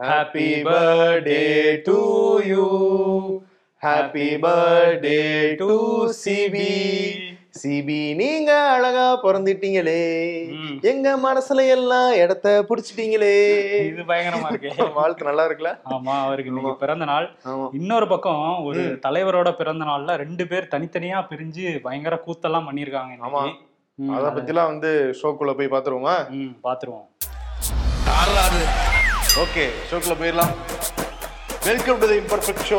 Happy birthday to you happy birthday to Sibi Sibi நீங்க அழகா பிறந்துட்டீங்களே. எங்க மனசுல எல்லாம் இடத்த புடிச்சிட்டீங்களே. இது பயங்கரமா இருக்கு. வாழ்த்து நல்லா இருக்குல்ல? ஆமா அவருக்கு இன்னைக்கு பிறந்த நாள். இன்னொரு பக்கம் ஒரு தலைவரோட பிறந்த நாள்ல ரெண்டு பேர் தனித்தனியா பிரிஞ்சு பயங்கர கூத்தெல்லாம் பண்ணிருக்காங்க ஆமா. அத பத்திலாம் வந்து ஷோக்குள்ள போய் பாத்துருவோமா? ம் பாத்துருவோம். ஓகே ஷோக்கில் போயிடலாம். Welcome to the imperfect show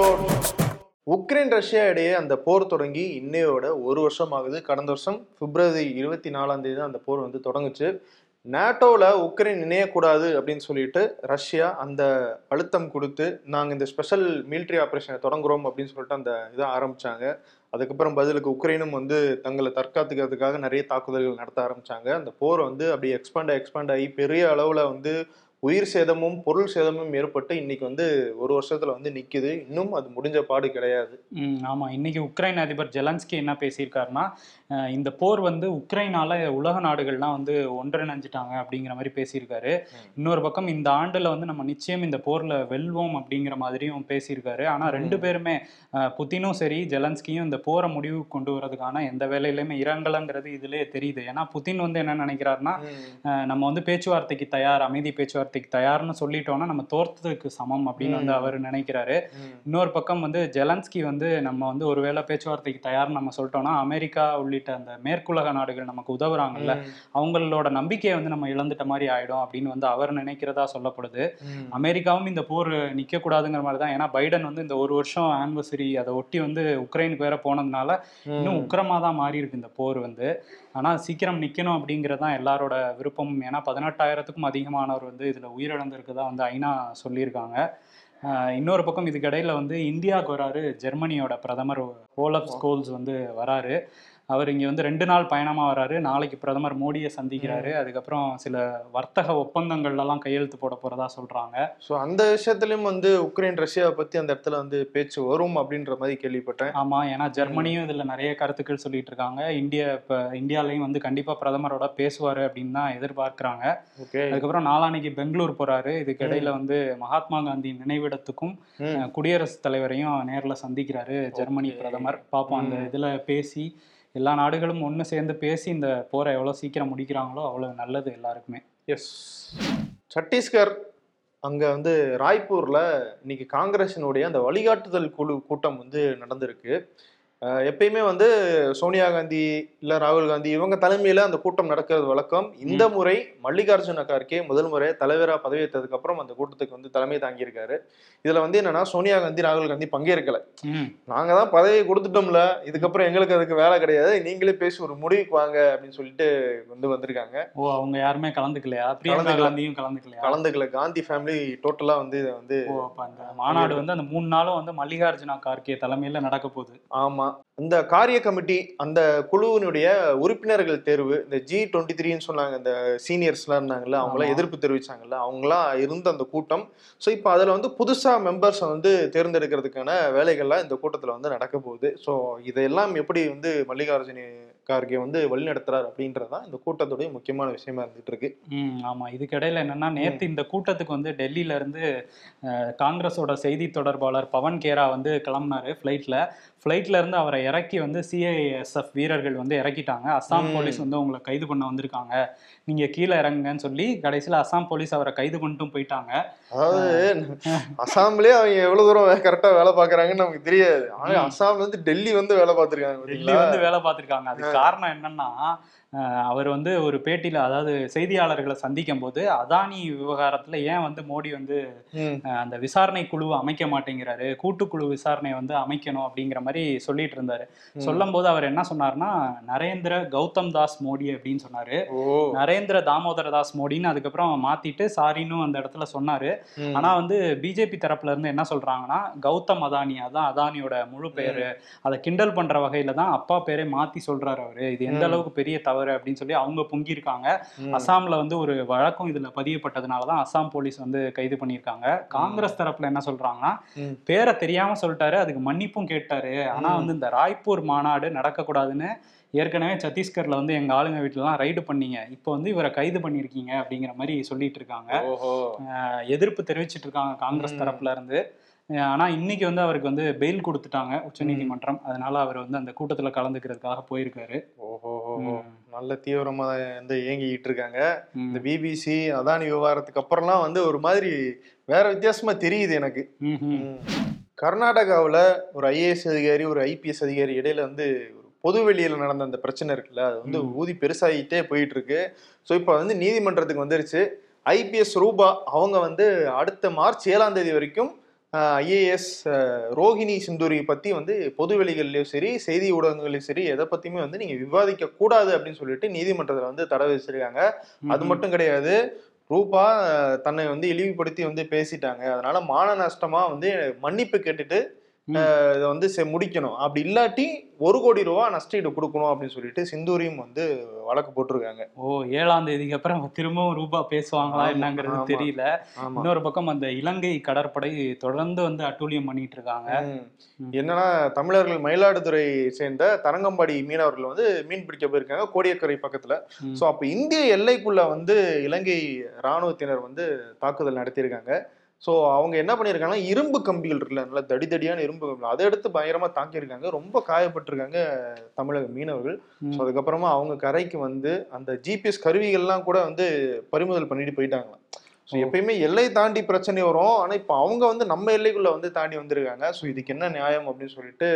Ukraine Russia இடையே அந்த போர் தொடங்கி இன்னையோட ஒரு வருஷம் ஆகுது கடந்த வருஷம் பிப்ரவரி இருபத்தி நாலாம் தேதி தான் அந்த போர் வந்து தொடங்குச்சு. நேட்டோவில் உக்ரைன் இணையக்கூடாது அப்படின்னு சொல்லிட்டு ரஷ்யா அந்த அழுத்தம் கொடுத்து நாங்கள் இந்த ஸ்பெஷல் மிலிட்ரி ஆப்ரேஷனை தொடங்குறோம் அப்படின்னு சொல்லிட்டு அந்த இதை ஆரம்பித்தாங்க அதுக்கப்புறம் பதிலுக்கு உக்ரைனும் வந்து தங்களை தற்காத்துக்கிறதுக்காக நிறைய தாக்குதல்கள் நடத்த ஆரம்பித்தாங்க அந்த போர் வந்து அப்படியே எக்ஸ்பேண்ட் எக்ஸ்பாண்ட் ஆகி பெரிய அளவில் வந்து உயிர் சேதமும் பொருள் சேதமும் ஏற்பட்டு இன்னைக்கு வந்து ஒரு வருஷத்துல வந்து நிக்குது. இன்னும் அது முடிஞ்ச பாடு கிடையாது. ஆமா. இன்னைக்கு உக்ரைன் அதிபர் ஜெலன்ஸ்கி என்ன பேசியிருக்காருன்னா இந்த போர் வந்து உக்ரைனால உலக நாடுகள்லாம் வந்து ஒன்றிணைஞ்சிட்டாங்க அப்படிங்கிற மாதிரி பேசியிருக்காரு. இன்னொரு பக்கம் இந்த ஆண்டுல வந்து நம்ம நிச்சயம் இந்த போர்ல வெல்வோம் அப்படிங்கிற மாதிரியும் பேசியிருக்காரு ஆனா ரெண்டு. பேருமே அஹ், புதினும் சரி ஜெலன்ஸ்கியும் இந்த போரை முடிவுக்கு கொண்டு வரதுக்கான எந்த வேலையிலுமே இறங்கலைங்கிறது இதுலயே தெரியுது ஏன்னா புதின் வந்து என்ன நினைக்கிறாருன்னா நம்ம வந்து பேச்சுவார்த்தைக்கு தயார் அமைதி பேச்சுவார்த்தைக்கு தயார்னு சொல்லிட்டோம்னா நம்ம தோர்த்ததுக்கு சமம் அப்படின்னு வந்து. அவர் நினைக்கிறாரு. இன்னொரு பக்கம் வந்து ஜெலன்ஸ்கி வந்து நம்ம வந்து ஒருவேளை பேச்சுவார்த்தைக்கு தயார்னு நம்ம சொல்லிட்டோம்னா அமெரிக்கா உள்ளிட்ட அந்த மேற்குலக நாடுகள் நமக்கு உதவுறாங்கல்ல. அவங்களோட நம்பிக்கையை வந்து நம்ம இழந்துட்ட மாதிரி ஆயிடும் அப்படின்னு வந்து அவர் நினைக்கிறதா சொல்லப்படுது. அமெரிக்காவும் இந்த போர் நிக்க கூடாதுங்கிற மாதிரி தான் ஏன்னா பைடன் வந்து இந்த ஒரு வருஷம் ஆனிவர்சரி அதை ஒட்டி வந்து உக்ரைனுக்கு வேற போனதுனால இன்னும். உக்கிரமா தான் மாறி இருக்கு இந்த போர் வந்து ஆனா சீக்கிரம் நிக்கணும் அப்படிங்கிறது தான் எல்லாரோட விருப்பமும் ஏன்னா பதினெட்டாயிரத்துக்கும் அதிகமானவர் வந்து இதுல உயிரிழந்திருக்குதா வந்து ஐநா சொல்லியிருக்காங்க இன்னொரு பக்கம் இதுக்கு இடையில வந்து இந்தியாவுக்கு வராரு ஜெர்மனியோட பிரதமர் ஓலப் ஸ்கோல்ஸ் வந்து வராரு அவர் இங்க வந்து ரெண்டு நாள் பயணமா வராரு. நாளைக்கு பிரதமர் மோடியை சந்திக்கிறாரு. அதுக்கப்புறம் சில வர்த்தக ஒப்பந்தங்கள்ல எல்லாம் கையெழுத்து போட போறதா சொல்றாங்க. ஸோ அந்த விஷயத்துலயும் வந்து உக்ரைன் ரஷ்யாவை பத்தி அந்த இடத்துல வந்து பேச்சு வரும் அப்படின்ற மாதிரி கேள்விப்பட்டேன். ஆமா ஏன்னா ஜெர்மனியும் இதுல நிறைய கருத்துக்கள் சொல்லிட்டு இருக்காங்க. இந்தியா இப்ப இந்தியாலயும் வந்து கண்டிப்பா பிரதமரோட பேசுவாரு அப்படின்னு தான் எதிர்பார்க்கறாங்க. ஓகே. அதுக்கப்புறம் நாளான்னைக்கு பெங்களூர் போறாரு. இதுக்கு இடையில வந்து மகாத்மா காந்தி நினைவிடத்துக்கும் குடியரசுத் தலைவரையும் நேர்ல சந்திக்கிறாரு ஜெர்மனி. பிரதமர். பார்ப்போம் அந்த. இதுல பேசி எல்லா நாடுகளும் ஒன்று சேர்ந்து பேசி இந்த போரை எவ்வளோ சீக்கிரம் முடிக்கிறாங்களோ அவ்வளோ நல்லது எல்லாருக்குமே. எஸ் சத்தீஸ்கர் அங்கே வந்து ராய்ப்பூரில் இன்னைக்கு காங்கிரஸினுடைய அந்த வழிகாட்டுதல் குழு கூட்டம் வந்து நடந்திருக்கு. எப்பயுமே வந்து சோனியா காந்தி இல்ல ராகுல் காந்தி இவங்க தலைமையில அந்த கூட்டம் நடக்கிறது வழக்கம். இந்த முறை மல்லிகார்ஜுன கார்கே முதல் முறை தலைவரா பதவியேற்றதுக்கு அப்புறம் அந்த கூட்டத்துக்கு வந்து தலைமை தாங்கியிருக்காரு. இதுல வந்து என்னன்னா சோனியா காந்தி ராகுல் காந்தி பங்கேற்கல. ம். நாங்க தான் பதவியை கொடுத்துட்டோம்ல இதுக்கப்புறம் எங்களுக்கு அதுக்கு வேலை கிடையாது நீங்களே பேசி ஒரு முடிவுக்கு வாங்க அப்படின்னு சொல்லிட்டு வந்து வந்திருக்காங்க. ஓ அவங்க யாருமே கலந்துக்கலையா? பிரியங்கா. காந்தியும் கலந்துக்கலையா? கலந்துக்கல. காந்தி ஃபேமிலி டோட்டலா வந்து இதை வந்து மாநாடு வந்து அந்த மூணு நாளும் வந்து மல்லிகார்ஜுனா கார்கே தலைமையில நடக்க போகுது. ஆமா. இந்த காரிய கமிட்டி அந்த குழுவினுடைய உறுப்பினர்கள் தேர்வு இந்த ஜி டுவெண்ட்டி த்ரீன்னு சொன்னாங்க இந்த சீனியர்ஸ்லாம் இருந்தாங்கல்ல அவங்களாம். எதிர்ப்பு தெரிவிச்சாங்கல்ல அவங்களாம் இருந்த அந்த கூட்டம் ஸோ இப்போ அதில் வந்து புதுசா மெம்பர்ஸை வந்து தேர்ந்தெடுக்கிறதுக்கான வேலைகள்லாம் இந்த கூட்டத்தில் வந்து நடக்க போகுது ஸோ இதையெல்லாம் எப்படி வந்து மல்லிகார்ஜுன கார்கே வந்து வழிநடத்துறாரு அப்படின்றதான் இந்த கூட்டத்துடைய முக்கியமான விஷயமா இருந்துட்டு இருக்கு ஆமா. இதுக்கு இடையில என்னன்னா நேத்து இந்த கூட்டத்துக்கு வந்து டெல்லியில இருந்து காங்கிரஸோட செய்தி தொடர்பாளர் பவன் கேரா வந்து கிளம்புனாரு ஃப்ளைட்ல ஃப்ளைட்ல இருந்து அவரை இறக்கி வந்து சிஐஎஸ்எஃப் வீரர்கள் வந்து இறக்கிட்டாங்க. அஸ்ஸாம் ம். போலீஸ் வந்து உங்களை கைது பண்ண வந்திருக்காங்க. நீங்க கீழே இறங்குங்கன்னு சொல்லி கடைசியில அஸ்ஸாம் போலீஸ் அவரை கைது பண்ணிட்டும் போயிட்டாங்க. அதாவது அசாம்லயே அவங்க எவ்வளவு தூரம் கரெக்டா வேலை பாக்குறாங்கன்னு நமக்கு தெரியாது. ஆனா. அசாம்ல இருந்து டெல்லி வந்து வேலை பார்த்திருக்காங்க டெல்லி? வந்து வேலை பார்த்திருக்காங்க. அதுக்கு காரணம் என்னன்னா அவர் வந்து ஒரு பேட்டியில அதாவது செய்தியாளர்களை சந்திக்கும் போது அதானி விவகாரத்துல ஏன் வந்து மோடி வந்து அந்த விசாரணை குழுவை அமைக்க மாட்டேங்கிறாரு? கூட்டுக்குழு விசாரணை வந்து அமைக்கணும் அப்படிங்கிற மாதிரி சொல்லிட்டு இருந்தாரு. சொல்லும் போது அவர் என்ன சொன்னார்னா நரேந்திர கௌதம் தாஸ் மோடி அப்படின்னு சொன்னாரு. நரேந்திர தாமோதர தாஸ் மோடின்னு அதுக்கப்புறம் மாத்திட்டு சாரின்னு அந்த இடத்துல சொன்னாரு. ஆனா வந்து பிஜேபி தரப்புல இருந்து என்ன சொல்றாங்கன்னா கௌதம் அதானி அதான் அதானியோட முழு பெயரு அதை கிண்டல் பண்ற வகையில தான் அப்பா பேரே மாத்தி சொல்றாரு அவரு. இது எந்த. அளவுக்கு பெரிய தவறு அப்படின்னு சொல்லி அவங்க பொங்கியிருக்காங்க. அசாம்ல வந்து ஒரு வழக்கம் இதுல பதியப்பட்டதுனால தான் அசாம் போலீஸ் வந்து கைது பண்ணியிருக்காங்க. காங்கிரஸ் தரப்புல என்ன சொல்றாங்கன்னா ம். பேரை தெரியாம சொல்லிட்டாரு அதுக்கு மன்னிப்பும் கேட்டாரு. ஆனா. வந்து இந்த ராய்ப்பூர் மாநாடு நடக்கக்கூடாதுன்னு ஏற்கனவே சத்தீஸ்கர்ல வந்து எங்க ஆளுங்க வீட்டுலலாம் ரைடு பண்ணீங்க. இப்போ வந்து இவரை கைது பண்ணியிருக்கீங்க அப்படிங்கிற மாதிரி சொல்லிட்டு இருக்காங்க. எதிர்ப்பு தெரிவிச்சிட்டு இருக்காங்க காங்கிரஸ். தரப்புல இருந்து. ஆனா இன்னைக்கு வந்து அவருக்கு வந்து பெயில் கொடுத்துட்டாங்க உச்சநீதிமன்றம். அதனால அவர் வந்து அந்த கூட்டத்துல கலந்துக்கிறதுக்காக போயிருக்காரு. ஓஹோ. நல்ல தீவிரமா வந்து இயங்கிட்டு இருக்காங்க. இந்த பிபிசி அதானி விவகாரத்துக்கு அப்புறம்லாம் வந்து ஒரு மாதிரி வேற வித்தியாசமா தெரியுது எனக்கு. கர்நாடகாவுல ஒரு ஐஏஎஸ் அதிகாரி ஒரு ஐபிஎஸ் அதிகாரி இடையில வந்து பொது வெளியில நடந்த அந்த பிரச்சனை இருக்குல்ல அது வந்து. ஊதி பெருசாகிட்டே போயிட்டு இருக்கு ஸோ இப்போ வந்து நீதிமன்றத்துக்கு வந்துருச்சு ஐபிஎஸ் ரூபா அவங்க வந்து அடுத்த மார்ச் ஏழாம் தேதி வரைக்கும் ஐஏஎஸ் ரோஹிணி சிந்தூரி பத்தி வந்து பொது வெளிகள்லயும் சரி செய்தி ஊடகங்களையும் சரி எதை பத்தியுமே வந்து நீங்க விவாதிக்க கூடாது அப்படின்னு சொல்லிட்டு நீதிமன்றத்துல வந்து தடை வச்சிருக்காங்க அது. மட்டும் கிடையாது. ரூபா தன்னை வந்து இழிவுபடுத்தி வந்து பேசிட்டாங்க. அதனால மான நஷ்டமா வந்து மன்னிப்பு கேட்டுட்டு இதை வந்து செ- முடிக்கணும். அப்படி இல்லாட்டி ஒரு கோடி ரூபா நஷ்டஈடு கொடுக்கணும் அப்படின்னு சொல்லிட்டு சிந்தூரியும் வந்து வழக்கு போட்டிருக்காங்க. ஓ ஏழாம் தேதிக்கு அப்புறம் திரும்பவும் ரூபா பேசுவாங்களா என்னங்கிறது. தெரியல. இன்னொரு பக்கம் அந்த இலங்கை கடற்படை தொடர்ந்து வந்து அட்டூழியம் பண்ணிட்டு இருக்காங்க. என்னன்னா தமிழர்கள் மயிலாடுதுறை சேர்ந்த தரங்கம்பாடி மீனவர்கள் வந்து மீன் பிடிக்க போயிருக்காங்க கோடியக்கரை பக்கத்துல. சோ அப்ப இந்திய எல்லைக்குள்ள வந்து இலங்கை ராணுவத்தினர் வந்து தாக்குதல் நடத்தியிருக்காங்க. ஸோ அவங்க என்ன பண்ணியிருக்காங்கன்னா இரும்பு கம்பிகள் இருக்குல்ல நல்ல தடி தடியான இரும்பு கம்பிகள். அதை எடுத்து பயங்கரமா தாக்கியிருக்காங்க. ரொம்ப காயப்பட்டிருக்காங்க தமிழக மீனவர்கள். ஸோ அதுக்கப்புறமா அவங்க கரைக்கு வந்து அந்த ஜிபிஎஸ் கருவிகள்லாம் கூட வந்து பறிமுதல் பண்ணிட்டு போயிட்டாங்களாம். ஸோ. எப்பயுமே எல்லை தாண்டி பிரச்சனை வரும். ஆனா இப்போ அவங்க வந்து நம்ம எல்லைக்குள்ள வந்து தாண்டி வந்திருக்காங்க. ஸோ இதுக்கு என்ன நியாயம் அப்படின்னு சொல்லிட்டு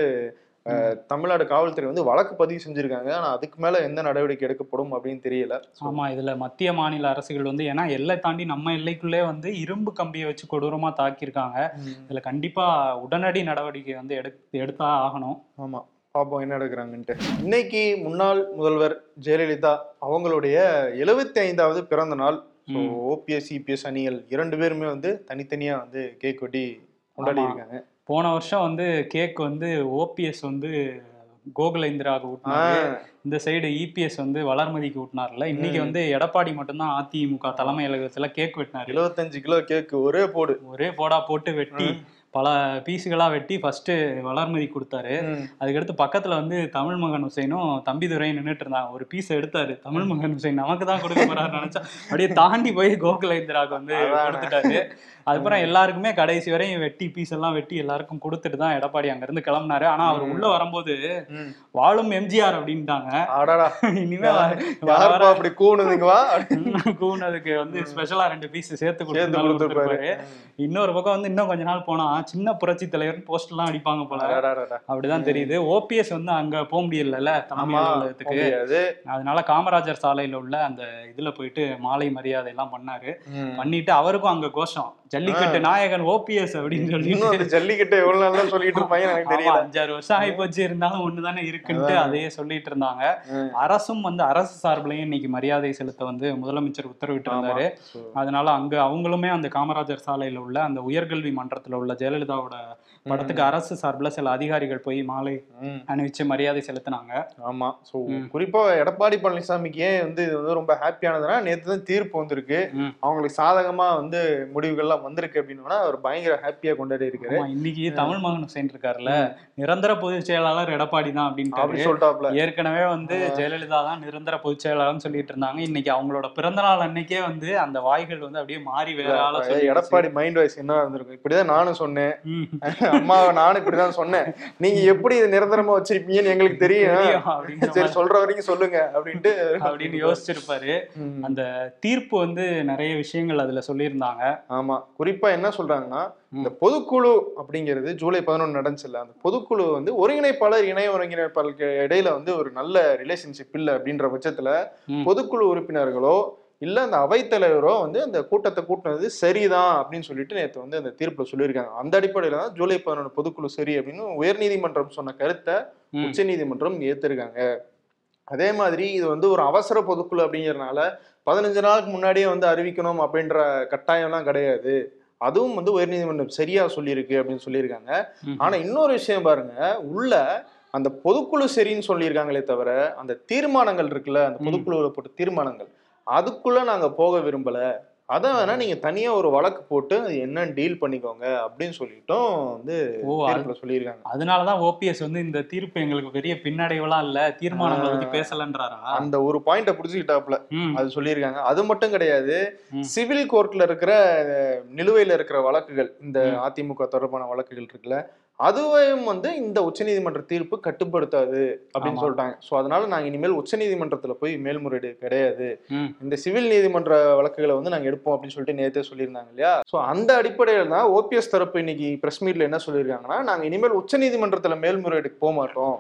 தமிழ்நாடு காவல்துறை வந்து வழக்கு பதிவு செஞ்சிருக்காங்க. ஆனா அதுக்கு மேல எந்த நடவடிக்கை எடுக்கப்படும் அப்படின்னு தெரியல. So, ஆமா இதுல மத்திய மாநில அரசுகள் வந்து ஏன்னா எல்லை தாண்டி நம்ம எல்லைக்குள்ளே வந்து இரும்பு கம்பியை வச்சு கொடூரமா தாக்கியிருக்காங்க. இதுல கண்டிப்பா உடனடி நடவடிக்கை வந்து எடுத்து எடுத்தா ஆகணும். ஆமா. பாப்போம் என்ன எடுக்கிறாங்கன்ட்டு இன்னைக்கு முன்னாள் முதல்வர் ஜெயலலிதா அவங்களுடைய எழுபத்தி ஐந்தாவது பிறந்த நாள். ஓபிஎஸ் சிபிஎஸ் அணிகள் இரண்டு பேருமே வந்து தனித்தனியா வந்து கேக் வெட்டி கொண்டாடி. இருக்காங்க. போன வருஷம் வந்து கேக் வந்து ஓபிஎஸ் வந்து கோகுல இந்திராவுக்கு ஊட்டினாரு இந்த சைடு இபிஎஸ் வந்து வளர்மதிக்கு ஊட்டினார்ல இன்னைக்கு. வந்து எடப்பாடி மட்டும்தான் அதிமுக தலைமை அலுவலகத்துல கேக் வெட்டினாரு. எழுபத்தஞ்சு கிலோ கேக் ஒரே போடு. ஒரே போடா போட்டு வெட்டி பல பீஸுகளா வெட்டி ஃபர்ஸ்ட் வளர்மதி கொடுத்தாரு. அதுக்கடுத்து பக்கத்துல வந்து தமிழ் மகன் ஹுசைனும் தம்பி துரையும் நின்றுட்டு இருந்தாங்க. ஒரு பீஸ் எடுத்தாரு. தமிழ் மகன் ஹுசைன் நமக்கு தான் கொடுக்க போறாரு நினைச்சா அப்படியே தாண்டி போய் கோகுலேந்திராவுக்கு வந்து அதானே. கொடுத்துட்டாரு. அதுக்கப்புறம் எல்லாருக்குமே கடைசி வரையும் வெட்டி பீஸ் எல்லாம் வெட்டி எல்லாருக்கும் கொடுத்துட்டு தான் எடப்பாடி அங்க இருந்து கிளம்புனாரு. ஆனா அவர். உள்ள வரும்போது. வாழும் எம்ஜிஆர் அப்படின்ட்டாங்க. இனிமே அப்படி கூணுதுங்க வா? வர கூனதுக்கு வந்து ஸ்பெஷலா ரெண்டு பீஸ் சேர்த்து சேர்த்து கொடுத்து கொடுத்துருப்பாரு. இன்னொரு பக்கம் வந்து இன்னும் கொஞ்ச நாள் போனா சின்ன புரட்சி தலைவர் போஸ்ட் எல்லாம் அடிப்பாங்க போல. அப்படிதான் தெரியுது. ஓபிஎஸ் வந்து அங்க போக முடியலல்ல தலைமை அலுவலகத்துக்கு அதனால காமராஜர் சாலையில உள்ள அந்த இதுல போயிட்டு மாலை மரியாதை எல்லாம் பண்ணாரு. பண்ணிட்டு அவருக்கும் அங்க கோஷம். ஜல்லிக்கட்டு நாயகன் ஓபிஎஸ் அப்படின்னு அந்த ஜல்லிக்கட்டு எவ்வளவு நாள் சொல்லிட்டு இருப்பாங்க எனக்கு தெரியல. அஞ்சாறு வருஷம் ஆகி போச்சு இருந்தாலும் ஒண்ணுதானே இருக்குன்ட்டு. அதையே சொல்லிட்டு இருந்தாங்க. அரசும் வந்து அரசு சார்பிலையும் இன்னைக்கு மரியாதை செலுத்த வந்து முதலமைச்சர் உத்தரவிட்டு இருந்தாரு. அதனால அங்க அவங்களுமே அந்த காமராஜர் சாலையில உள்ள அந்த உயர்கல்வி மன்றத்துல உள்ள ஜெயலலிதாவோட படத்துக்கு அரசு சார்பில் சில அதிகாரிகள் போய் மாலை. அணிவிச்சு மரியாதை செலுத்தினாங்க. ஆமா. சோ ம். குறிப்பா எடப்பாடி பழனிசாமிக்கு ஏன் வந்து இது வந்து ரொம்ப ஹாப்பியானதுன்னா நேத்து தான் தீர்ப்பு வந்திருக்கு. அவங்களுக்கு சாதகமா வந்து முடிவுகள்லாம் வந்திருக்கு அப்படின்னா அவர் பயங்கர ஹாப்பியா கொண்டாடி இருக்காரு. இன்னைக்கு தமிழ் மகன் ஹுசைன் இருக்காருல்ல நிரந்தர பொதுச் செயலாளர் எடப்பாடி தான் அப்படி அப்படின்ட்டு சொல்லிட்டாப்ல. ஏற்கனவே வந்து ஜெயலலிதா தான் நிரந்தர பொதுச் செயலாளர்னு சொல்லிட்டு இருந்தாங்க. இன்னைக்கு அவங்களோட பிறந்த நாள் அன்னைக்கே வந்து அந்த வாய்கள் வந்து அப்படியே மாறி வேற ஆள எடப்பாடி மைண்ட் வாய்ஸ் என்ன இருந்திருக்கும்? இப்படிதான் நானும் சொன்னேன். ம். அம்மாவை நானும் இப்படிதான் சொன்னேன். நீங்க எப்படி இது நிரந்தரமா வச்சிருப்பீங்கன்னு எங்களுக்கு தெரியும். சரி சொல்ற வரைக்கும் சொல்லுங்க அப்படின்ட்டு. அப்படின்னு யோசிச்சிருப்பாரு. அந்த தீர்ப்பு வந்து நிறைய விஷயங்கள் அதுல சொல்லியிருந்தாங்க. ஆமா. குறிப்பா என்ன சொல்றாங்கன்னா இந்த பொதுக்குழு அப்படிங்கிறது ஜூலை பதினொன்று நடந்துச்சுல்ல அந்த பொதுக்குழு வந்து ஒருங்கிணைப்பாளர் இணை ஒருங்கிணைப்பாளருக்கு இடையில வந்து ஒரு நல்ல ரிலேஷன்ஷிப் இல்லை அப்படின்ற பட்சத்துல. பொதுக்குழு உறுப்பினர்களோ இல்ல அந்த அவைத்தலைவரோ வந்து அந்த கூட்டத்தை கூட்டினது சரிதான் அப்படின்னு சொல்லிட்டு நேற்று வந்து அந்த தீர்ப்புல சொல்லியிருக்காங்க அந்த அடிப்படையில தான் ஜூலை பதினொன்று பொதுக்குழு சரி அப்படின்னு உயர்நீதிமன்றம் சொன்ன கருத்தை ம். உச்சநீதிமன்றம் ஏத்திருக்காங்க அதே மாதிரி இது வந்து ஒரு அவசர பொதுக்குழு அப்படிங்கறதுனால பதினஞ்சு நாளுக்கு முன்னாடியே வந்து அறிவிக்கணும் அப்படின்ற கட்டாயம்லாம் கிடையாது அதுவும் வந்து உயர்நீதிமன்றம் சரியா சொல்லியிருக்கு அப்படின்னு சொல்லியிருக்காங்க. ஆனா இன்னொரு விஷயம் பாருங்க உள்ள அந்த பொதுக்குழு சரின்னு சொல்லியிருக்காங்களே தவிர அந்த தீர்மானங்கள் இருக்குல்ல அந்த. பொதுக்குழுவில் போட்ட தீர்மானங்கள் அதுக்குள்ள நாங்க போக விரும்பல அதை வேணா நீங்க தனியா ஒரு வழக்கு போட்டு அது என்னன்னு டீல் பண்ணிக்கோங்க அப்படின்னு சொல்லிட்டும் வந்து சொல்லியிருக்காங்க. அதனாலதான் ஓபிஎஸ் வந்து இந்த தீர்ப்பு எங்களுக்கு பெரிய பின்னடைவெல்லாம் இல்ல தீர்மானங்களை பத்தி பேசலன்றாரா? அந்த ஒரு பாயிண்ட புடிச்சுக்கிட்டாப்ல அது சொல்லியிருக்காங்க. அது மட்டும் கிடையாது. சிவில் கோர்ட்ல இருக்கிற நிலுவையில இருக்கிற வழக்குகள் இந்த. அதிமுக தொடர்பான வழக்குகள் இருக்குல்ல அதுவையும் வந்து இந்த உச்சநீதிமன்ற தீர்ப்பு கட்டுப்படுத்தாது அப்படின்னு. சொல்லிட்டாங்க சோ அதனால நாங்க இனிமேல் உச்சநீதிமன்றத்துல போய் மேல்முறையீடு கிடையாது. இந்த சிவில் நீதிமன்ற வழக்குகளை வந்து நாங்க எடுப்போம் அப்படின்னு சொல்லிட்டு நேத்தே சொல்லியிருந்தாங்க இல்லையா சோ அந்த அடிப்படையில் தான் ஓபிஎஸ் தரப்பு இன்னைக்கு பிரஸ் மீட்ல என்ன சொல்லியிருக்காங்கன்னா நாங்க இனிமேல் உச்சநீதிமன்றத்துல மேல்முறையீடுக்கு போக மாட்டோம்.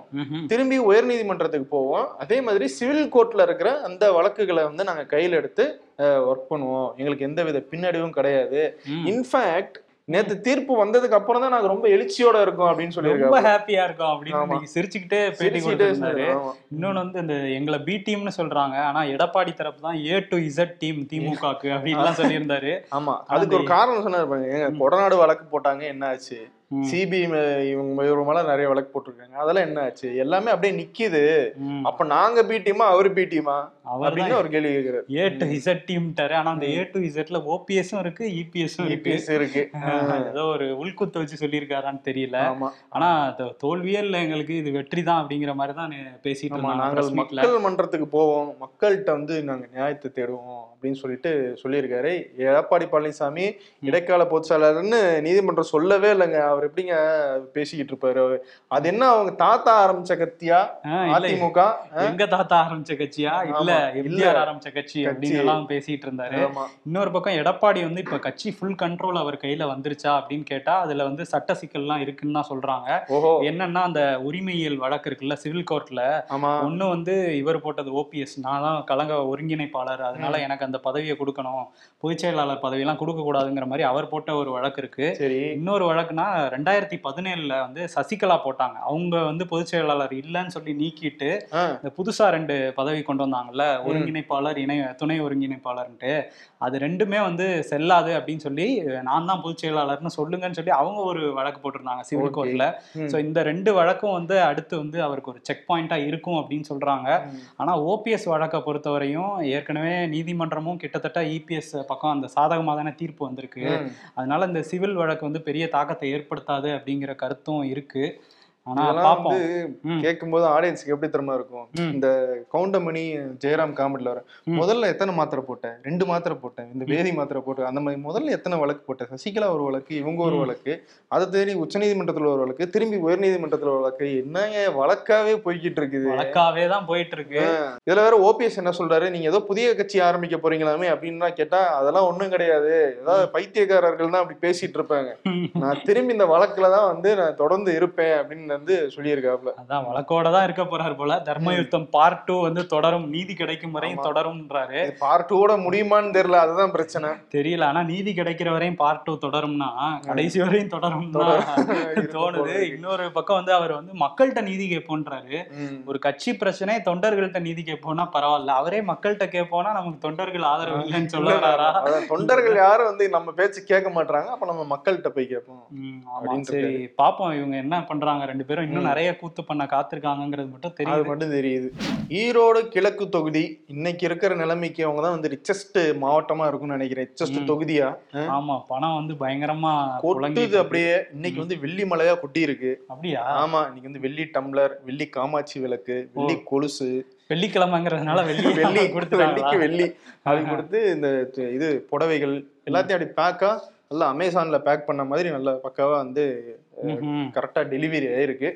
திரும்பி உயர்நீதிமன்றத்துக்கு போவோம் அதே மாதிரி சிவில் கோர்ட்ல இருக்கிற அந்த வழக்குகளை வந்து நாங்க கையில எடுத்து ஒர்க் பண்ணுவோம் எங்களுக்கு எந்த வித பின்னடைவும் கிடையாது. இன்ஃபேக்ட் நேத்து தீர்ப்பு வந்ததுக்கு அப்புறம் தான் நாங்க ரொம்ப எழுச்சியோட இருக்கோம் அப்படின்னு ரொம்ப சொல்லியிருக்காங்க ஹாப்பியா இருக்கும் அப்படின்னு சிரிச்சுக்கிட்டே பேட்டி கொடுத்திருந்தாரு. இன்னொன்னு வந்து இந்த எங்களை பி டீம்னு சொல்றாங்க. ஆனா எடப்பாடி தரப்பு தான் ஏ டு இசட் டீம் திமுகக்கு அப்படின்லாம் சொல்லியிருந்தாரு. ஆமா. அதுக்கு ஒரு காரணம் சொன்னாரு பாருங்க. கொடநாடு வழக்கு போட்டாங்க என்ன ஆச்சு? ம். சிபி இவங்க இவங்க மேல நிறைய வழக்கு போட்டிருக்காங்க. அதெல்லாம் என்ன ஆச்சு? எல்லாமே அப்படியே நிக்குது. அப்ப நாங்க பி டீமா அவரு பி டீமா? அப்படின்னு ஒரு கேள்வி கேக்குறாரு. ஏ டு இசட் டீம்ட்டாரு. ஆனா அந்த ஏ டு இசட்ல ஓபிஎஸும் இருக்கு இபிஎஸும் இபிஎஸ் இருக்கு. ஏதோ ஒரு உள்குத்து வச்சு சொல்லியிருக்காரான்னு தெரியல. ஆனா தோல்வியே இல்லை எங்களுக்கு. இது வெற்றி தான் அப்படிங்கிற மாதிரி தான் பேசிட்டு ஆமா இருந்தாங்க நாங்கள். மக்கள் மன்றத்துக்கு போவோம். மக்கள்கிட்ட வந்து நாங்க நியாயத்தை தேடுவோம் அப்படின்னு சொல்லிட்டு சொல்லியிருக்காரு. எடப்பாடி பழனிசாமி இடைக்கால பொதுச்செயலாளர்னு நீதிமன்றம் சொல்லவே இல்லைங்க. அவர் எப்படிங்க பேசிக்கிட்டு இருப்பாரு? அது என்ன அவங்க தாத்தா ஆரம்பிச்ச கத்தியா அதிமுக? எங்க தாத்தா ஆரம்பிச்ச கட்சியா? இல்ல எம்ஜிஆர். ஆரம்பிச்ச கட்சி. அப்படின்னு எல்லாம் பேசிட்டு இருந்தாரு. இன்னொரு பக்கம் எடப்பாடி வந்து இப்ப கட்சி ஃபுல் கண்ட்ரோல் அவர் கையில வந்துருச்சா அப்படின்னு கேட்டா அதுல வந்து சட்ட சிக்கல்லாம் இருக்குன்னு தான் சொல்றாங்க. என்னன்னா அந்த உரிமையியல் வழக்கு இருக்குல்ல சிவில் கோர்ட்ல ஒண்ணு வந்து இவர் போட்டது ஓபிஎஸ் நான் தான் கலங்க ஒருங்கிணைப்பாளர். அதனால எனக்கு அந்த பதவியை கொடுக்கணும். பொதுச் செயலாளர் பதவியெல்லாம் கொடுக்க கூடாதுங்கிற மாதிரி அவர் போட்ட ஒரு வழக்கு இருக்கு. இன்னொரு வழக்குனா ரெண்டாயிரத்தி பதினேழுல வந்து சசிகலா போட்டாங்க அவங்க வந்து பொதுச் செயலாளர் இல்லைன்னு சொல்லி நீக்கிட்டு இந்த புதுசா ரெண்டு பதவி கொண்டு வந்தாங்கல்ல ஒருங்கிணைப்பாளர் இணை துணை ஒருங்கிணைப்பாளர்ன்ட்டு அது ரெண்டுமே வந்து செல்லாது அப்படின்னு சொல்லி நான் தான் பொதுச் செயலாளர்னு சொல்லுங்கன்னு சொல்லி அவங்க ஒரு வழக்கு போட்டிருந்தாங்க சிவில். கோர்ட்ல. ஸோ இந்த ரெண்டு வழக்கும் வந்து அடுத்து வந்து அவருக்கு ஒரு செக் பாயிண்டா இருக்கும் அப்படின்னு சொல்றாங்க. ஆனா ஓபிஎஸ் வழக்கை பொறுத்தவரையும் ஏற்கனவே நீதிமன்றமும் கிட்டத்தட்ட இபிஎஸ் பக்கம் அந்த சாதகமாக தானே தீர்ப்பு வந்திருக்கு. அதனால இந்த சிவில் வழக்கு வந்து பெரிய தாக்கத்தை ஏற்படுத்தாது அப்படிங்கிற கருத்தும் இருக்கு. பார்ப்போம் வந்து. கேட்கும்போது ஆடியன்ஸ்க்கு எப்படி திறமை இருக்கும். இந்த கவுண்டமணி ஜெயராம் காமெடியில் வர. முதல்ல எத்தனை மாத்திரை போட்டேன்? ரெண்டு மாத்திரை போட்டேன். இந்த வேதி மாத்திரை போட்டேன். அந்த மாதிரி முதல்ல எத்தனை வழக்கு போட்டேன்? சசிகலா ஒரு வழக்கு இவங்க ஒரு. வழக்கு அதை தேடி உச்சநீதிமன்றத்துல ஒரு வழக்கு திரும்பி உயர்நீதிமன்றத்துல ஒரு வழக்கு. என்னங்க வழக்காவே போய்கிட்டு இருக்குது. வழக்காவே தான் போயிட்டு இருக்கு இதுல வேற ஓபிஎஸ் என்ன சொல்றாரு? நீங்க ஏதோ புதிய கட்சி ஆரம்பிக்க போறீங்களாமே? அப்படின்னு கேட்டா அதெல்லாம் ஒண்ணும் கிடையாது. ஏதாவது பைத்தியக்காரர்கள் தான் அப்படி பேசிட்டு இருப்பாங்க. நான் திரும்பி இந்த வழக்குல தான் வந்து நான் தொடர்ந்து இருப்பேன் அப்படின்னு வந்து சொல்லியிருக்காப்ல அதான் வழக்கோட தான் இருக்க போறாரு போல. தர்ம யுத்தம் பார்ட் டூ வந்து தொடரும் நீதி கிடைக்கும் வரையும். தொடரும்ன்றாரு. பார்ட் டூட முடியுமான்னு தெரியல அதுதான் பிரச்சனை. தெரியல ஆனா நீதி கிடைக்கிற வரையும் பார்ட் டூ தொடரும்னா கடைசி வரையும் தொடரும். தோணுது. இன்னொரு பக்கம் வந்து அவர் வந்து மக்கள்கிட்ட நீதி கேட்போன்றாரு. ஒரு கட்சி பிரச்சனை தொண்டர்கள்ட்ட நீதி கேட்போம்னா பரவாயில்ல. அவரே மக்கள்கிட்ட கேட்போம்னா நமக்கு தொண்டர்கள் ஆதரவு இல்லைன்னு சொல்ல வராரா அதான் தொண்டர்கள் யாரும் வந்து நம்ம பேச்சு கேட்க மாட்டாங்க அப்ப நம்ம மக்கள்கிட்ட போய் கேட்போம். சரி பாப்போம் இவங்க என்ன பண்றாங்க ரெண்டு பேரும் இன்னும். நிறைய கூத்து பண்ண காத்திருக்காங்கிறது மட்டும் அது தெரியுது. மட்டும் தெரியுது. ஈரோடு கிழக்கு தொகுதி இன்னைக்கு இருக்கிற நிலைமைக்கு அவங்க தான் வந்து ரிச்சஸ்ட் மாவட்டமா இருக்கும்னு நினைக்கிறேன். ரிச்சஸ்ட். தொகுதியா? ஆமா பணம் வந்து பயங்கரமா கொட்டுது அப்படியே. இன்னைக்கு வந்து வெள்ளி மலையா கொட்டி இருக்கு அப்படியா? ஆமா இன்னைக்கு வந்து வெள்ளி டம்ளர் வெள்ளி காமாட்சி விளக்கு வெள்ளி கொலுசு. வெள்ளிக்கிழமைங்கிறதுனால வெள்ளி வெள்ளி கொடுத்துட்டாங்களா? வெள்ளிக்கு வெள்ளி. அது கொடுத்து இந்த இது புடவைகள் எல்லாத்தையும் அப்படி பேக்கா நல்லா அமேசான்ல பேக் பண்ண மாதிரி நல்லா பக்காவா வந்து ம்ஹும். கரெக்டா டெலிவரி ஆயிருக்கு.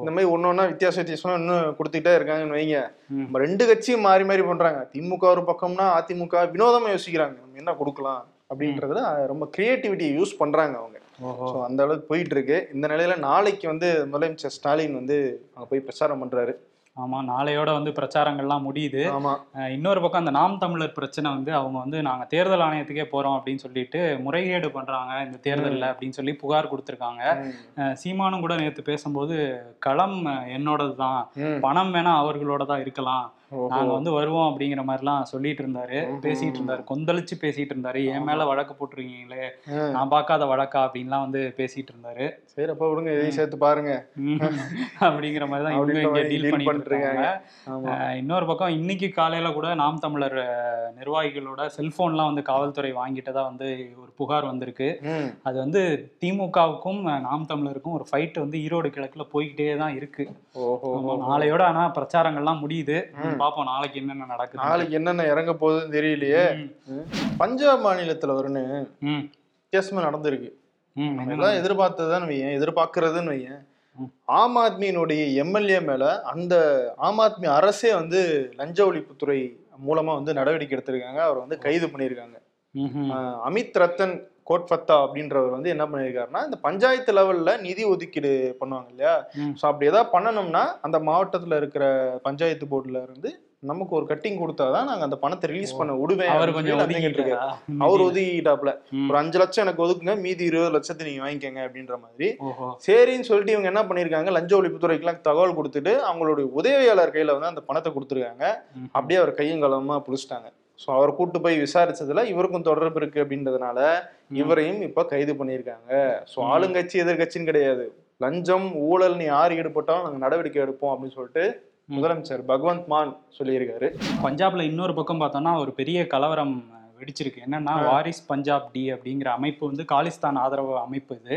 இந்த மாதிரி ஒன்னொன்னா வித்தியாச வித்தியாசமா இன்னும் கொடுத்துட்டே இருக்காங்கன்னு வைங்க. நம்ம ரெண்டு கட்சியும் மாறி மாறி பண்றாங்க. திமுக ஒரு பக்கம்னா அதிமுக வினோதமா யோசிக்கிறாங்க. நம்ம என்ன கொடுக்கலாம் அப்படின்றதுல ரொம்ப கிரியேட்டிவிட்டி யூஸ் பண்றாங்க அவங்க. ஸோ அந்த அளவுக்கு போயிட்டு இருக்கு. இந்த நிலையில நாளைக்கு வந்து முதலமைச்சர் ஸ்டாலின் வந்து அங்க போய் பிரச்சாரம் பண்றாரு. ஆமா நாளையோட வந்து பிரச்சாரங்கள்லாம் முடியுது. இன்னொரு பக்கம் அந்த நாம் தமிழர் பிரச்சனை வந்து அவங்க வந்து நாங்க தேர்தல் ஆணையத்துக்கே போறோம் அப்படின்னு சொல்லிட்டு முறைகேடு பண்றாங்க இந்த தேர்தல்ல அப்படின்னு சொல்லி புகார் கொடுத்திருக்காங்க. சீமானும் கூட நேத்து பேசும்போது களம் என்னோடது தான். பணம் வேணா அவர்களோட தான் இருக்கலாம். நாங்க வந்து வருவோம் அப்படிங்கிற மாதிரிலாம் சொல்லிட்டு இருந்தாரு. பேசிட்டு இருந்தாரு கொந்தளிச்சு பேசிட்டு இருந்தாரு என் மேல வழக்கு போட்டிருக்கீங்களே நான் பார்க்காத வழக்கா? அப்படின்லாம் வந்து பேசிட்டு இருந்தாரு சரி அப்ப விடுங்க இதையும் சேர்த்து பாருங்க. அப்படிங்கிற மாதிரி தான் இவங்க இங்க டீல் பண்ணிட்டு இருக்காங்க. இன்னொரு பக்கம் இன்னைக்கு காலையில கூட நாம் தமிழர் நிர்வாகிகளோட செல்போன்லாம் வந்து காவல்துறை வாங்கிட்டதா வந்து ஒரு புகார் வந்திருக்கு. அது வந்து திமுகவுக்கும் நாம் தமிழருக்கும் ஒரு ஃபைட் வந்து ஈரோடு கிழக்குல போய்கிட்டே தான் இருக்கு. நாளையோட ஆனா பிரச்சாரங்கள்லாம் முடியுது. பாப்போம் நாளைக்கு என்னென்ன நடக்குது நாளைக்கு என்னென்ன இறங்க போகுதுன்னு தெரியலையே. பஞ்சாப் மாநிலத்துல வருன்னு ம். வித்தியாசமா நடந்திருக்கு. ம். நம்ம என்ன எல்லாம் எதிர்பார்த்ததுதான் வையேன் எதிர்பார்க்கறதுன்னு வையேன். ஆம் ஆத்மியினுடைய எம்எல்ஏ மேல அந்த ஆம் ஆத்மி அரசே வந்து லஞ்ச ஒழிப்புத்துறை மூலமா வந்து நடவடிக்கை எடுத்திருக்காங்க. அவர் வந்து கைது பண்ணியிருக்காங்க. அமித் ரத்தன் கோட்பத்தா அப்படின்றவர் வந்து என்ன பண்ணியிருக்காருன்னா இந்த பஞ்சாயத்து லெவல்ல நிதி ஒதுக்கீடு பண்ணுவாங்க இல்லையா. ஸோ அப்படி ஏதாவது பண்ணணும்னா அந்த மாவட்டத்துல இருக்கிற பஞ்சாயத்து போர்டுல இருந்து நமக்கு ஒரு கட்டிங் கொடுத்தாதான் நாங்க அந்த பணத்தை ரிலீஸ் பண்ண விடுவேன் அவர் கொஞ்சம் கேட்டிருக்காரு. ஒதுக்கிட்டாரா? அவர் ஒதுக்கிட்டாப்ல. ஒரு அஞ்சு லட்சம் எனக்கு ஒதுக்குங்க மீதி இருபது லட்சத்தை நீங்க வாங்கிக்கங்க அப்படின்ற மாதிரி சரின்னு சொல்லிட்டு இவங்க என்ன பண்ணிருக்காங்க லஞ்ச ஒழிப்புத்துறைக்கெல்லாம் தகவல் கொடுத்துட்டு அவங்களுடைய உதவியாளர் கையில வந்து அந்த பணத்தை கொடுத்துருக்காங்க. அப்படியே அவர் கையும் களமா புடிச்சிட்டாங்க ஸோ அவர் கூட்டு போய் விசாரிச்சதுல இவருக்கும் தொடர்பு இருக்கு அப்படின்றதுனால இவரையும் இப்ப கைது பண்ணியிருக்காங்க ஸோ. ஆளுங்கட்சி எதிர்கட்சின்னு கிடையாது லஞ்சம் ஊழல் நீ யார் ஈடுபட்டாலும் நாங்க நடவடிக்கை எடுப்போம் அப்படின்னு சொல்லிட்டு. முதலமைச்சர் பகவந்த் மான் சொல்லியிருக்காரு பஞ்சாப்ல இன்னொரு பக்கம் பார்த்தோம்னா ஒரு பெரிய கலவரம் வெடிச்சிருக்கு என்னன்னா வாரிஸ் பஞ்சாப் டி அப்படிங்கிற அமைப்பு வந்து காலிஸ்தான் ஆதரவு அமைப்பு இது.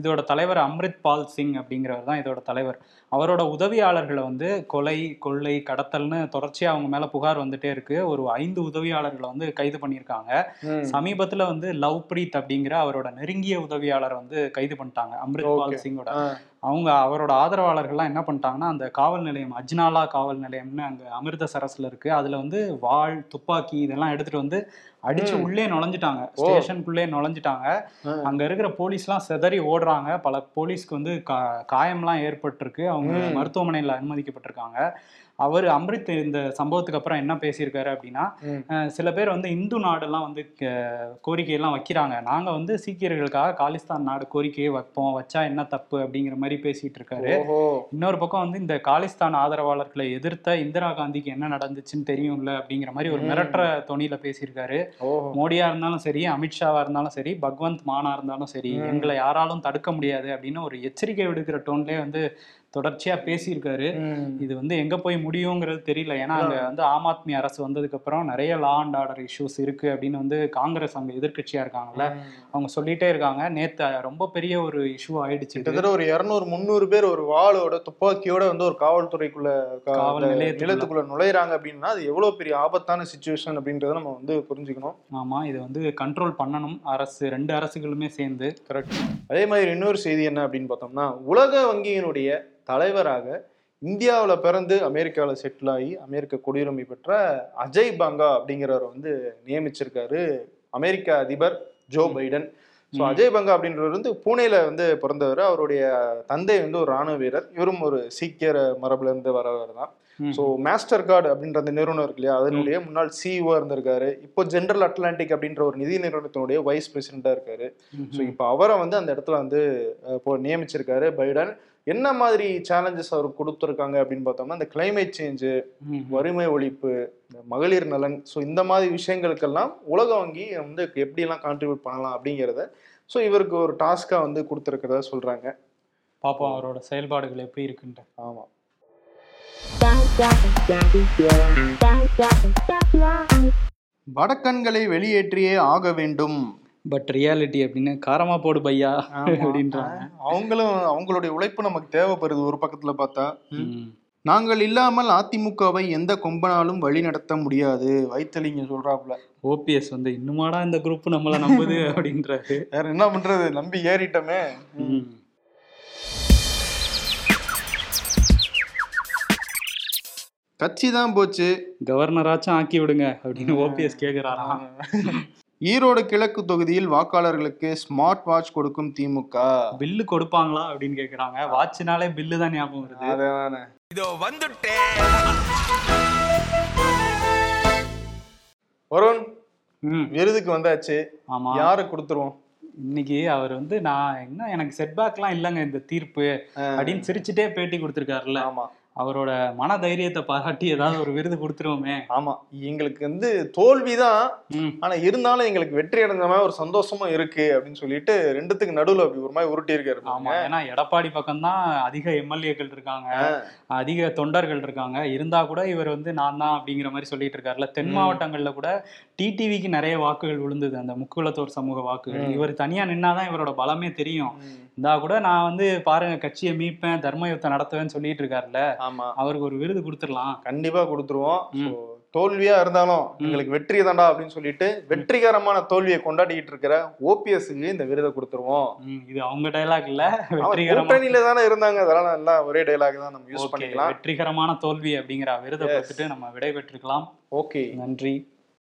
இதோட தலைவர் அம்ரித் பால் சிங் அப்படிங்கிறவர் தான் இதோட தலைவர் அவரோட உதவியாளர்களை வந்து கொலை கொள்ளை கடத்தல்னு தொடர்ச்சியா அவங்க மேல புகார் வந்துட்டே இருக்கு ஒரு ஐந்து உதவியாளர்களை வந்து கைது பண்ணியிருக்காங்க. சமீபத்துல வந்து லவ் பிரீத் அப்படிங்கிற அவரோட நெருங்கிய உதவியாளர் வந்து கைது பண்ணிட்டாங்க அம்ரித் பால். சிங்கோட. அவங்க அவரோட ஆதரவாளர்கள்லாம் என்ன பண்ணிட்டாங்கன்னா அந்த காவல் நிலையம் அஜ்னாலா காவல் நிலையம்னு அங்க அமிர்தசரஸ்ல இருக்கு. அதுல வந்து வாள் துப்பாக்கி இதெல்லாம் எடுத்துட்டு வந்து அடிச்சு. உள்ளே நுழைஞ்சிட்டாங்க. ஸ்டேஷனுக்குள்ளே நுழைஞ்சிட்டாங்க. அங்க இருக்கிற போலீஸ்லாம் சிதறி ஓடுறாங்க. பல போலீஸ்க்கு வந்து கா காயம்லாம் ஏற்பட்டிருக்கு. அவங்க. மருத்துவமனையில் அனுமதிக்கப்பட்டிருக்காங்க. அவர் அம்ரித் இந்த சம்பவத்துக்கு அப்புறம் என்ன பேசியிருக்காரு அப்படின்னா சில பேர் வந்து இந்து நாடெல்லாம் வந்து கோரிக்கையெல்லாம் வைக்கிறாங்க. நாங்க வந்து சீக்கியர்களுக்காக காலிஸ்தான் நாடு கோரிக்கையை வைப்போம். வச்சா என்ன தப்பு அப்படிங்கிற மாதிரி பேசிட்டு இருக்காரு இன்னொரு பக்கம் வந்து இந்த காலிஸ்தான் ஆதரவாளர்களை எதிர்த்த இந்திரா காந்திக்கு என்ன நடந்துச்சுன்னு தெரியும்ல அப்படிங்கிற மாதிரி ஒரு. மிரட்டுற தொனியில பேசியிருக்காரு. மோடியா இருந்தாலும் சரி அமித்ஷாவா இருந்தாலும் சரி பகவந்த் மானா இருந்தாலும் சரி. எங்களை யாராலும் தடுக்க முடியாது அப்படின்னு ஒரு எச்சரிக்கை விடுக்கிற டோன்லயே வந்து தொடர்ச்சியா பேசியிருக்காரு. இது வந்து எங்க போய் முடியுங்கிறது தெரியல. ஏன்னா அங்க வந்து ஆம் ஆத்மி அரசு வந்ததுக்கு அப்புறம் நிறைய லா அண்ட் ஆர்டர் இஷ்யூஸ் இருக்கு அப்படின்னு வந்து காங்கிரஸ் அங்க எதிர்க்கட்சியா இருக்காங்கல்ல அவங்க சொல்லிட்டே இருக்காங்க. நேத்து ரொம்ப பெரிய ஒரு இஷ்யூ ஆயிடுச்சு. கிட்டத்தட்ட ஒரு இருநூறு முந்நூறு பேர் ஒரு வாளோட துப்பாக்கியோட வந்து ஒரு காவல்துறைக்குள்ள காவல். நிலையத்துக்குள்ள. நுழையிறாங்க அப்படின்னா அது எவ்வளவு பெரிய ஆபத்தான சுச்சுவேஷன் அப்படின்றத நம்ம வந்து புரிஞ்சுக்கணும். ஆமா இது வந்து கண்ட்ரோல் பண்ணணும். அரசு ரெண்டு அரசுகளுமே சேர்ந்து. கரெக்ட் அதே மாதிரி இன்னொரு செய்தி என்ன அப்படின்னு பார்த்தோம்னா உலக வங்கியினுடைய தலைவராக இந்தியாவில் பிறந்து அமெரிக்காவில் செட்டில் ஆகி அமெரிக்க குடியுரிமை பெற்ற அஜய் பங்கா அப்படிங்கிறவர் வந்து நியமிச்சிருக்காரு அமெரிக்க அதிபர் Joe Biden. So. Ajay Banga அப்படின்றவர் வந்து பூனேல வந்து பிறந்தவர். அவருடைய தந்தை வந்து ஒரு ராணுவ வீரர். இவரும் ஒரு சீக்கியர் மரபுல இருந்து வரவர் தான். ஸோ மாஸ்டர் கார்டு அப்படின்ற அந்த நிறுவனம் இருக்கு இல்லையா? அதனுடைய முன்னாள் சிஇஓ இருந்திருக்காரு. இப்போ ஜென்ரல் அட்லாண்டிக் அப்படின்ற ஒரு நிதி நிறுவனத்தினுடைய வைஸ் பிரசிடென்டா இருக்காரு. ஸோ இப்போ அவரை வந்து அந்த இடத்துல வந்து இப்போ நியமிச்சிருக்காரு பைடன். என்ன மாதிரி சேலஞ்சஸ் அவர் கொடுத்துருக்காங்க அப்படின்னு பார்த்தோம்னா இந்த கிளைமேட் சேஞ்சு. வறுமை ஒழிப்பு இந்த மகளிர் நலன். ஸோ இந்த மாதிரி விஷயங்களுக்கெல்லாம் உலக வங்கி வந்து எப்படியெல்லாம் கான்ட்ரிபியூட் பண்ணலாம் அப்படிங்கிறத ஸோ இவருக்கு ஒரு டாஸ்காக வந்து கொடுத்துருக்கிறதா சொல்கிறாங்க பாப்போம் அவரோட செயல்பாடுகள் எப்படி இருக்குன்ட்டு. ஆமாம் வடக்கண்களை வெளியேற்றியே ஆக வேண்டும். பட் ரியாலிட்டி அப்படின்னு காரமா போடு பையா அப்படின்றாங்க. அவங்களும் அவங்களுடைய உழைப்பு நமக்கு தேவைப்படுது ஒரு பக்கத்துல பார்த்தா. நாங்கள் இல்லாமல் அதிமுகவை எந்த கொம்பனாலும் வழி நடத்த முடியாது. வைத்தலிங்க சொல்றாப்புல. ஓபிஎஸ் வந்து இன்னுமாடா இந்த குரூப் நம்மள நம்புது அப்படின்றாரு. வேற என்ன பண்றது? நம்பி ஏறிட்டோமே. கட்சி தான் போச்சு. கவர்னராச்சும் ஆக்கி விடுங்க அப்படின்னு ஓபிஎஸ் கேக்குறாராம். ஈரோடு கிழக்கு தொகுதியில் வாக்காளர்களுக்கு ஸ்மார்ட் வாட்ச் கொடுக்கும் திமுக. பில்லு கொடுப்பாங்களா அப்படின்னு கேக்குறாங்க. வாட்ச்னாலே பில்லு தான் ஞாபகம் வருது. அதானே. இதோ வந்துட்டேன் வருண் விருதுக்கு வந்தாச்சு. ஆமா. யாரு கொடுத்துருவோம்? இன்னைக்கு அவர் வந்து நான் என்ன எனக்கு செட்பேக்லாம் இல்லைங்க இந்த தீர்ப்பு. அப்படின்னு சிரிச்சுட்டே பேட்டி கொடுத்துருக்காருல்ல. ஆமா. அவரோட மன தைரியத்தை பாராட்டி ஏதாவது ஒரு விருது கொடுத்துருவோமே. ஆமா. எங்களுக்கு வந்து தோல்விதான். ஆனா இருந்தாலும் எங்களுக்கு வெற்றி அடைஞ்ச மாதிரி ஒரு சந்தோஷமும் இருக்கு அப்படின்னு சொல்லிட்டு ரெண்டுத்துக்கு நடுவுல அப்படி ஒரு மாதிரி உருட்டி இருக்காரு ஆமா. ஏன்னா எடப்பாடி பக்கம்தான் அதிக எம்எல்ஏக்கள் இருக்காங்க. அதிக தொண்டர்கள் இருக்காங்க. இருந்தா கூட இவர் வந்து நான் தான் அப்படிங்கிற மாதிரி சொல்லிட்டு இருக்காருல்ல தென். மாவட்டங்கள்ல கூட டிடிவிக்கு நிறைய வாக்குகள் விழுந்தது. அந்த முக்குளத்தோர் சமூக வாக்குகள். இவர் தனியா நின்னாதான் இவரோட பலமே தெரியும். ம். இந்தா கூட நான் வந்து பாருங்க கட்சியை மீட்பேன் தர்ம யுத்தம் நடத்துவேன்னு சொல்லிட்டு இருக்காருல்ல அவருக்கு ஒரு விருது கொடுத்துடலாம். கண்டிப்பா கொடுத்துருவோம். தோல்வியா இருந்தாலும். எங்களுக்கு வெற்றி தான்டா அப்படின்னு சொல்லிட்டு வெற்றிகரமான தோல்வியை கொண்டாடிக்கிட்டு இருக்கிற ஓபிஎஸ்க்கு இந்த விருதை கொடுத்துருவோம். இது அவங்க டைலாக் இல்ல. கூட்டணியில தானே இருந்தாங்க. அதெல்லாம் எல்லாம் ஒரே டைலாக் தான் நம்ம யூஸ் பண்ணிக்கலாம். வெற்றிகரமான தோல்வி அப்படிங்கிற விருதை. கொடுத்துட்டு நம்ம விடை பெற்றுக்கலாம் ஓகே நன்றி.